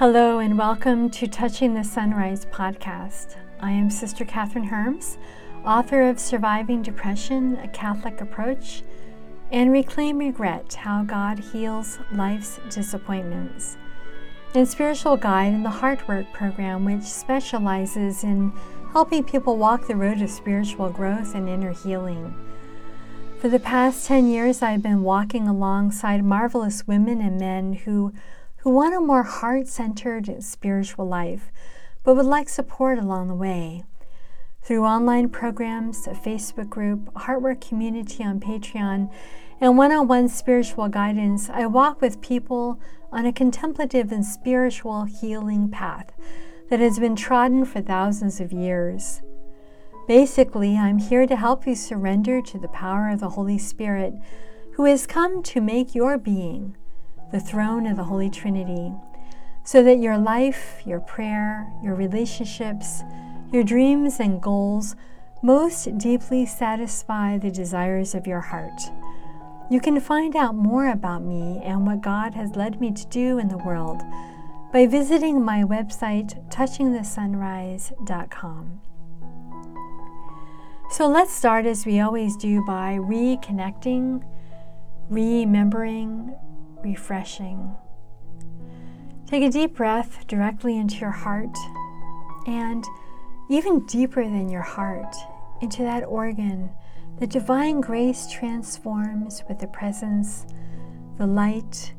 Hello, and welcome to Touching the Sunrise podcast. I am Sister Kathryn Hermes, author of Surviving Depression A Catholic Approach and Reclaim Regret How God Heals Life's Disappointments, and spiritual guide in the Heart Work program, which specializes in helping people walk the road of spiritual growth and inner healing. For the past 10 years, I've been walking alongside marvelous women and men who who want a more heart centered spiritual life, but would like support along the way. Through online programs, a Facebook group, a Heartwork community on Patreon, and one on one spiritual guidance, I walk with people on a contemplative and spiritual healing path that has been trodden for thousands of years. Basically, I'm here to help you surrender to the power of the Holy Spirit, who has come to make your being the throne of the Holy Trinity, so that your life, your prayer, your relationships, your dreams and goals most deeply satisfy the desires of your heart. You can find out more about me and what God has led me to do in the world by visiting my website, touchingthesunrise.com. So let's start as we always do by reconnecting, remembering, refreshing. Take a deep breath directly into your heart and even deeper than your heart into that organ the divine grace transforms with the presence, the light,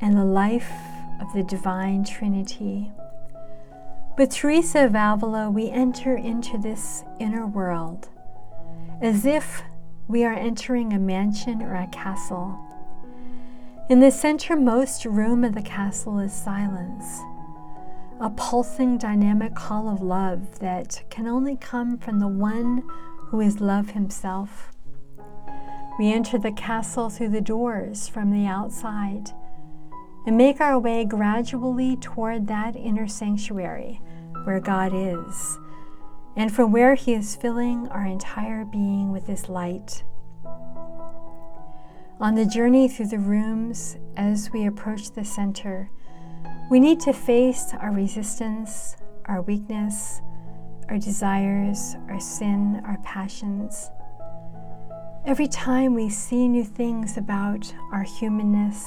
and the life of the divine Trinity. With Teresa of Avila, we enter into this inner world as if we are entering a mansion or a castle in the centermost room of the castle is silence, a pulsing dynamic call of love that can only come from the one who is love himself. We enter the castle through the doors from the outside and make our way gradually toward that inner sanctuary where God is, and from where He is filling our entire being with His light. On the journey through the rooms, as we approach the center, we need to face our resistance, our weakness, our desires, our sin, our passions. Every time we see new things about our humanness,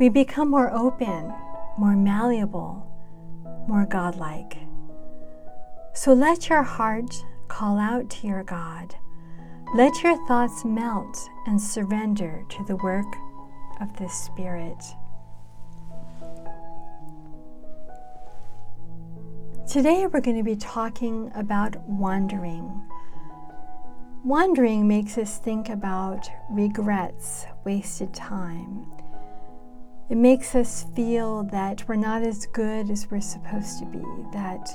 we become more open, more malleable, more godlike. So let your heart call out to your God let your thoughts melt and surrender to the work of the Spirit. Today we're going to be talking about wandering. Wandering makes us think about regrets, wasted time. It makes us feel that we're not as good as we're supposed to be, that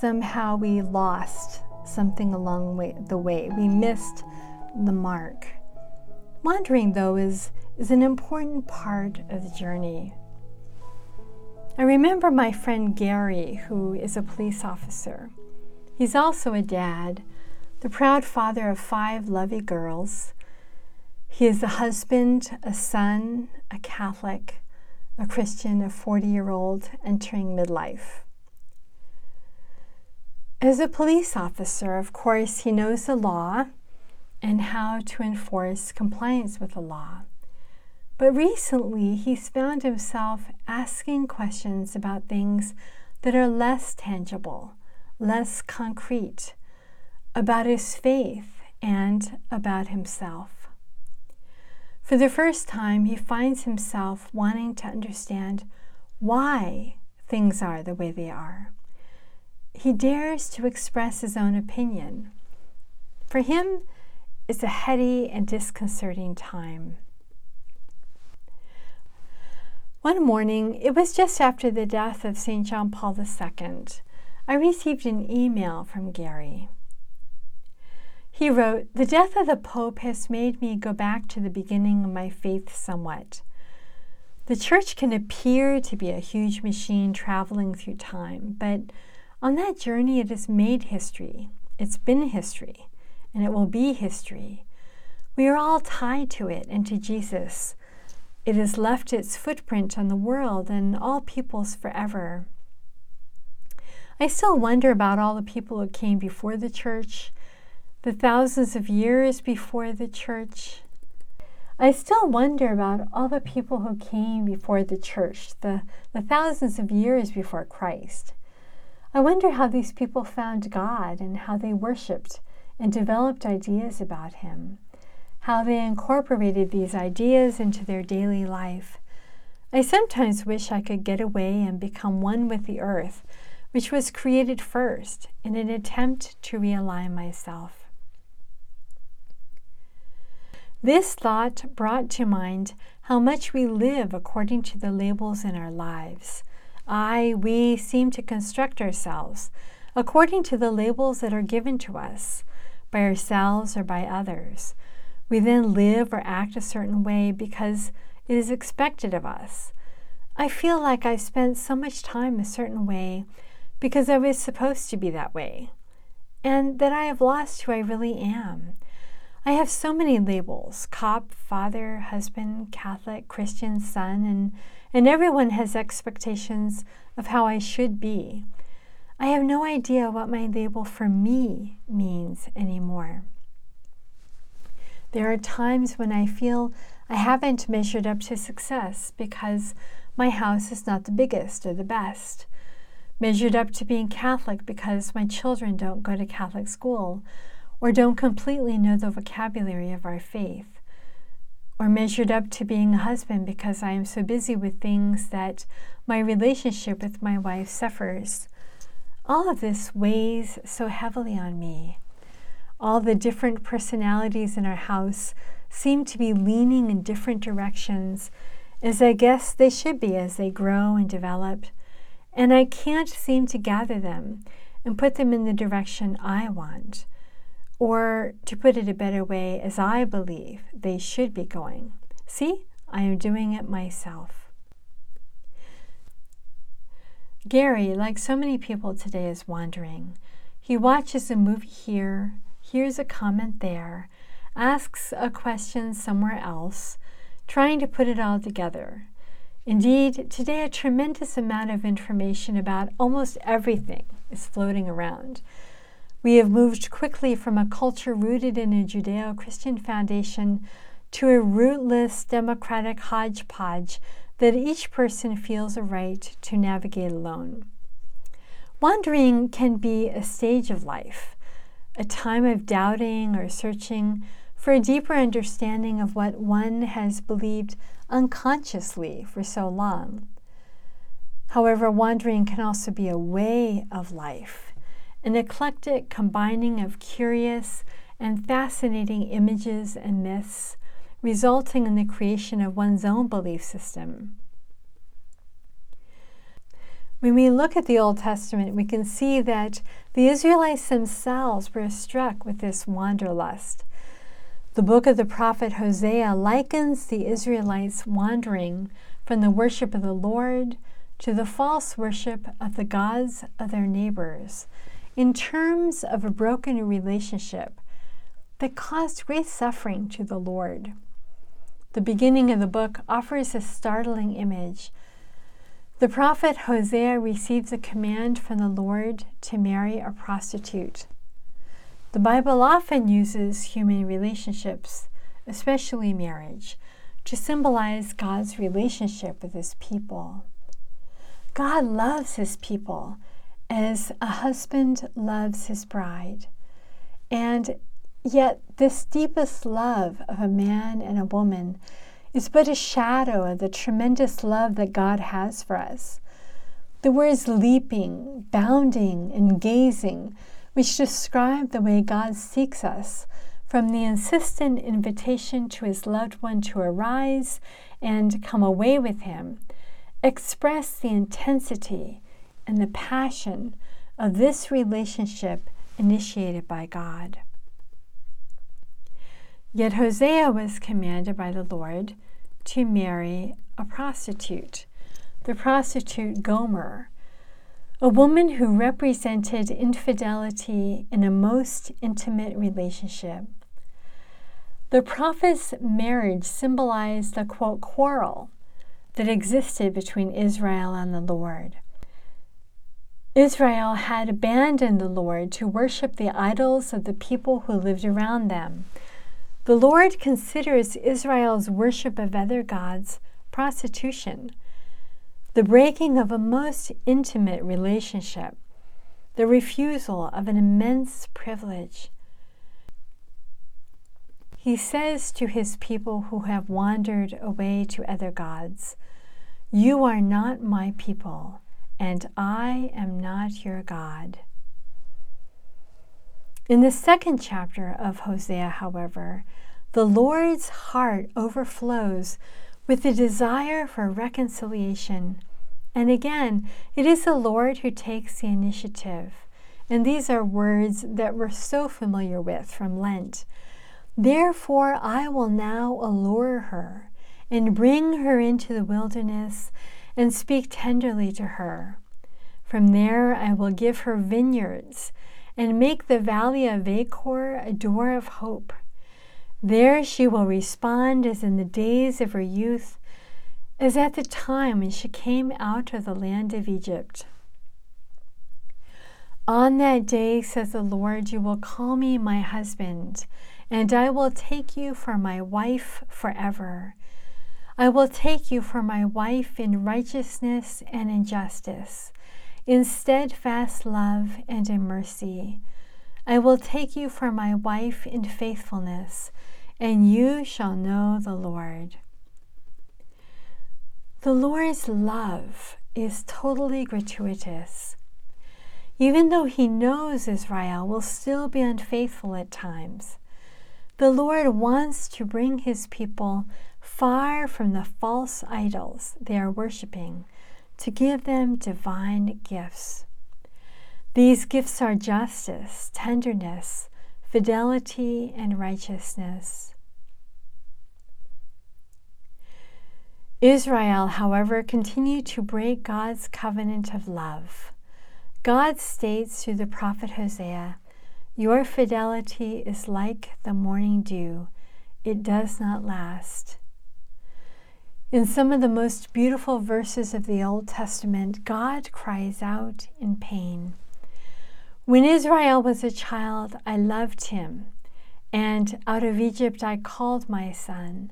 somehow we lost something along way, the way. We missed the mark. Wandering, though, is, is an important part of the journey. I remember my friend Gary, who is a police officer. He's also a dad, the proud father of five lovely girls. He is a husband, a son, a Catholic, a Christian, a 40 year old entering midlife. As a police officer, of course, he knows the law and how to enforce compliance with the law. But recently, he's found himself asking questions about things that are less tangible, less concrete, about his faith and about himself. For the first time, he finds himself wanting to understand why things are the way they are he dares to express his own opinion. For him, it's a heady and disconcerting time. One morning, it was just after the death of St. John Paul II, I received an email from Gary. He wrote, The death of the Pope has made me go back to the beginning of my faith somewhat. The church can appear to be a huge machine traveling through time, but on that journey, it has made history. It's been history, and it will be history. We are all tied to it and to Jesus. it has left its footprint on the world and all peoples forever. I still wonder about all the people who came before the church, the thousands of years before the church. I still wonder about all the people who came before the church, the, the thousands of years before Christ. I wonder how these people found God and how they worshiped and developed ideas about Him, how they incorporated these ideas into their daily life. I sometimes wish I could get away and become one with the earth which was created first in an attempt to realign myself. This thought brought to mind how much we live according to the labels in our lives. I, we seem to construct ourselves according to the labels that are given to us by ourselves or by others. We then live or act a certain way because it is expected of us. I feel like I've spent so much time a certain way because I was supposed to be that way, and that I have lost who I really am. I have so many labels cop, father, husband, Catholic, Christian, son, and, and everyone has expectations of how I should be. I have no idea what my label for me means anymore. There are times when I feel I haven't measured up to success because my house is not the biggest or the best measured up to being Catholic because my children don't go to Catholic school or don't completely know the vocabulary of our faith, or measured up to being a husband because I am so busy with things that my relationship with my wife suffers. All of this weighs so heavily on me. All the different personalities in our house seem to be leaning in different directions, as I guess they should be as they grow and develop and I can't seem to gather them and put them in the direction I want, or to put it a better way, as I believe they should be going. See, I am doing it myself. Gary, like so many people today, is wandering. He watches a movie here, hears a comment there, asks a question somewhere else, trying to put it all together. Indeed, today a tremendous amount of information about almost everything is floating around. We have moved quickly from a culture rooted in a Judeo Christian foundation to a rootless democratic hodgepodge that each person feels a right to navigate alone. Wandering can be a stage of life, a time of doubting or searching for a deeper understanding of what one has believed unconsciously for so long. However, wandering can also be a way of life, an eclectic combining of curious and fascinating images and myths, resulting in the creation of one's own belief system. When we look at the Old Testament, we can see that the Israelites themselves were struck with this wanderlust the book of the prophet Hosea likens the Israelites wandering from the worship of the Lord to the false worship of the gods of their neighbors in terms of a broken relationship that caused great suffering to the Lord. The beginning of the book offers a startling image. The prophet Hosea receives a command from the Lord to marry a prostitute. The Bible often uses human relationships, especially marriage, to symbolize God's relationship with his people. God loves his people as a husband loves his bride. And yet, this deepest love of a man and a woman is but a shadow of the tremendous love that God has for us. The words leaping, bounding, and gazing which describe the way God seeks us from the insistent invitation to his loved one to arise and come away with him, express the intensity and the passion of this relationship initiated by God. Yet Hosea was commanded by the Lord to marry a prostitute, the prostitute Gomer, a woman who represented infidelity in a most intimate relationship. The prophet's marriage symbolized the quote quarrel that existed between Israel and the Lord. Israel had abandoned the Lord to worship the idols of the people who lived around them. The Lord considers Israel's worship of other gods prostitution, the breaking of a most intimate relationship, the refusal of an immense privilege. He says to his people who have wandered away to other gods, You are not my people and I am not your God. In the second chapter of Hosea, however, the Lord's heart overflows with the desire for reconciliation. And again, it is the Lord who takes the initiative. And these are words that we're so familiar with from Lent. Therefore, I will now allure her and bring her into the wilderness and speak tenderly to her. From there I will give her vineyards and make the valley of Achor a door of hope. There she will respond as in the days of her youth, as at the time when she came out of the land of Egypt. On that day, says the Lord, you will call me my husband, and I will take you for my wife forever. I will take you for my wife in righteousness and in justice, in steadfast love and in mercy. I will take you for my wife in faithfulness, and you shall know the Lord. The Lord's love is totally gratuitous. Even though he knows Israel will still be unfaithful at times, the Lord wants to bring his people far from the false idols they are worshiping, to give them divine gifts. These gifts are justice, tenderness, fidelity, and righteousness. Israel, however, continued to break God's covenant of love. God states through the prophet Hosea, Your fidelity is like the morning dew, it does not last. In some of the most beautiful verses of the Old Testament, God cries out in pain. When Israel was a child, I loved him, and out of Egypt I called my son.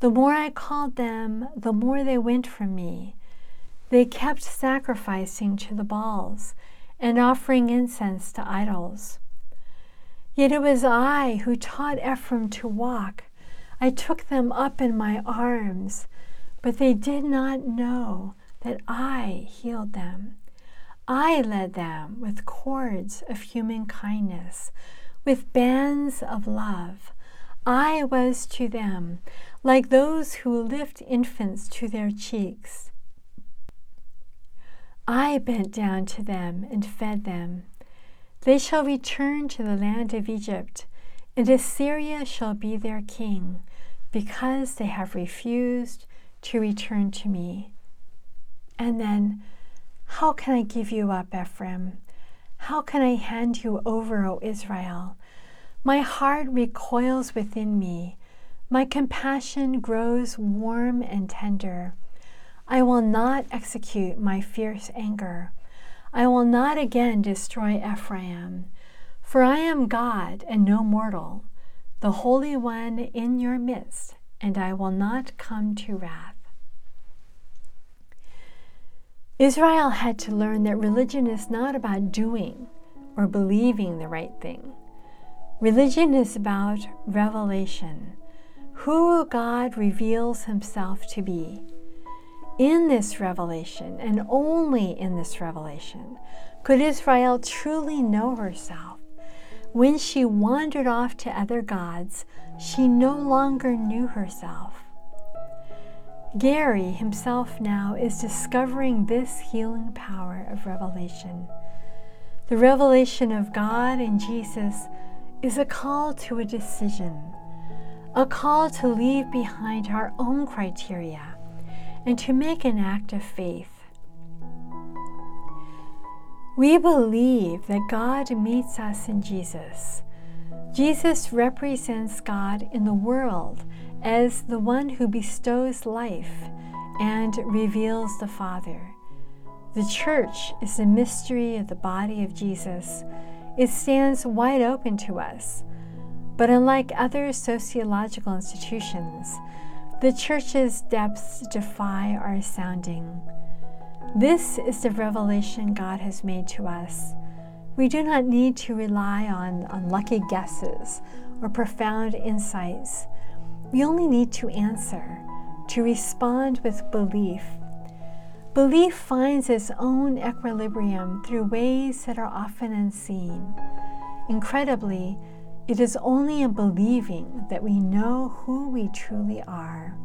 The more I called them, the more they went from me. They kept sacrificing to the Baals and offering incense to idols. Yet it was I who taught Ephraim to walk. I took them up in my arms. But they did not know that I healed them. I led them with cords of human kindness, with bands of love. I was to them like those who lift infants to their cheeks. I bent down to them and fed them. They shall return to the land of Egypt, and Assyria shall be their king, because they have refused to return to me. And then, how can I give you up, Ephraim? How can I hand you over, O Israel? My heart recoils within me. My compassion grows warm and tender. I will not execute my fierce anger. I will not again destroy Ephraim. For I am God and no mortal, the Holy One in your midst, and I will not come to wrath. Israel had to learn that religion is not about doing or believing the right thing. Religion is about revelation, who God reveals himself to be. In this revelation, and only in this revelation, could Israel truly know herself. When she wandered off to other gods, she no longer knew herself. Gary himself now is discovering this healing power of revelation. The revelation of God and Jesus is a call to a decision, a call to leave behind our own criteria and to make an act of faith. We believe that God meets us in Jesus, Jesus represents God in the world as the one who bestows life and reveals the Father. The church is the mystery of the body of Jesus. It stands wide open to us. But unlike other sociological institutions, the church's depths defy our sounding. This is the revelation God has made to us. We do not need to rely on, on lucky guesses or profound insights. We only need to answer, to respond with belief Belief finds its own equilibrium through ways that are often unseen. Incredibly, it is only in believing that we know who we truly are.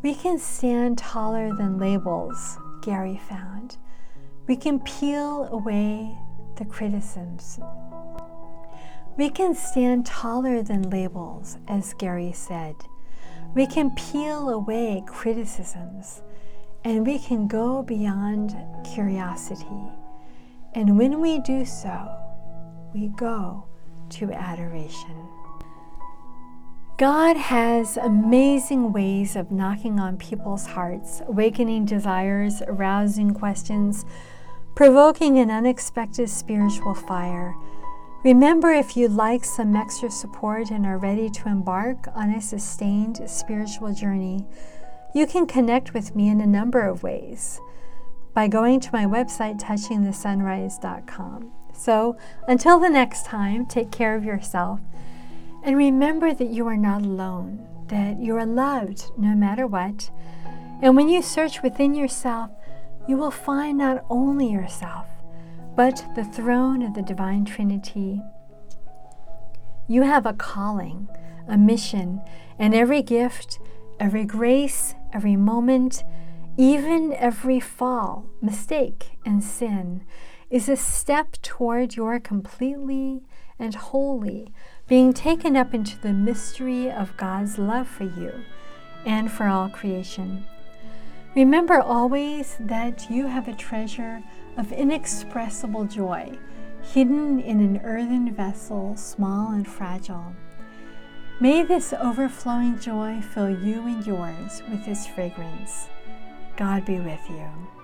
We can stand taller than labels, Gary found. We can peel away the criticisms. We can stand taller than labels, as Gary said. We can peel away criticisms and we can go beyond curiosity. And when we do so, we go to adoration. God has amazing ways of knocking on people's hearts, awakening desires, arousing questions, provoking an unexpected spiritual fire. Remember, if you'd like some extra support and are ready to embark on a sustained spiritual journey, you can connect with me in a number of ways by going to my website, touchingthesunrise.com. So until the next time, take care of yourself and remember that you are not alone, that you are loved no matter what. And when you search within yourself, you will find not only yourself, but the throne of the Divine Trinity. You have a calling, a mission, and every gift, every grace, every moment, even every fall, mistake, and sin is a step toward your completely and wholly being taken up into the mystery of God's love for you and for all creation. Remember always that you have a treasure of inexpressible joy hidden in an earthen vessel, small and fragile. May this overflowing joy fill you and yours with His fragrance. God be with you.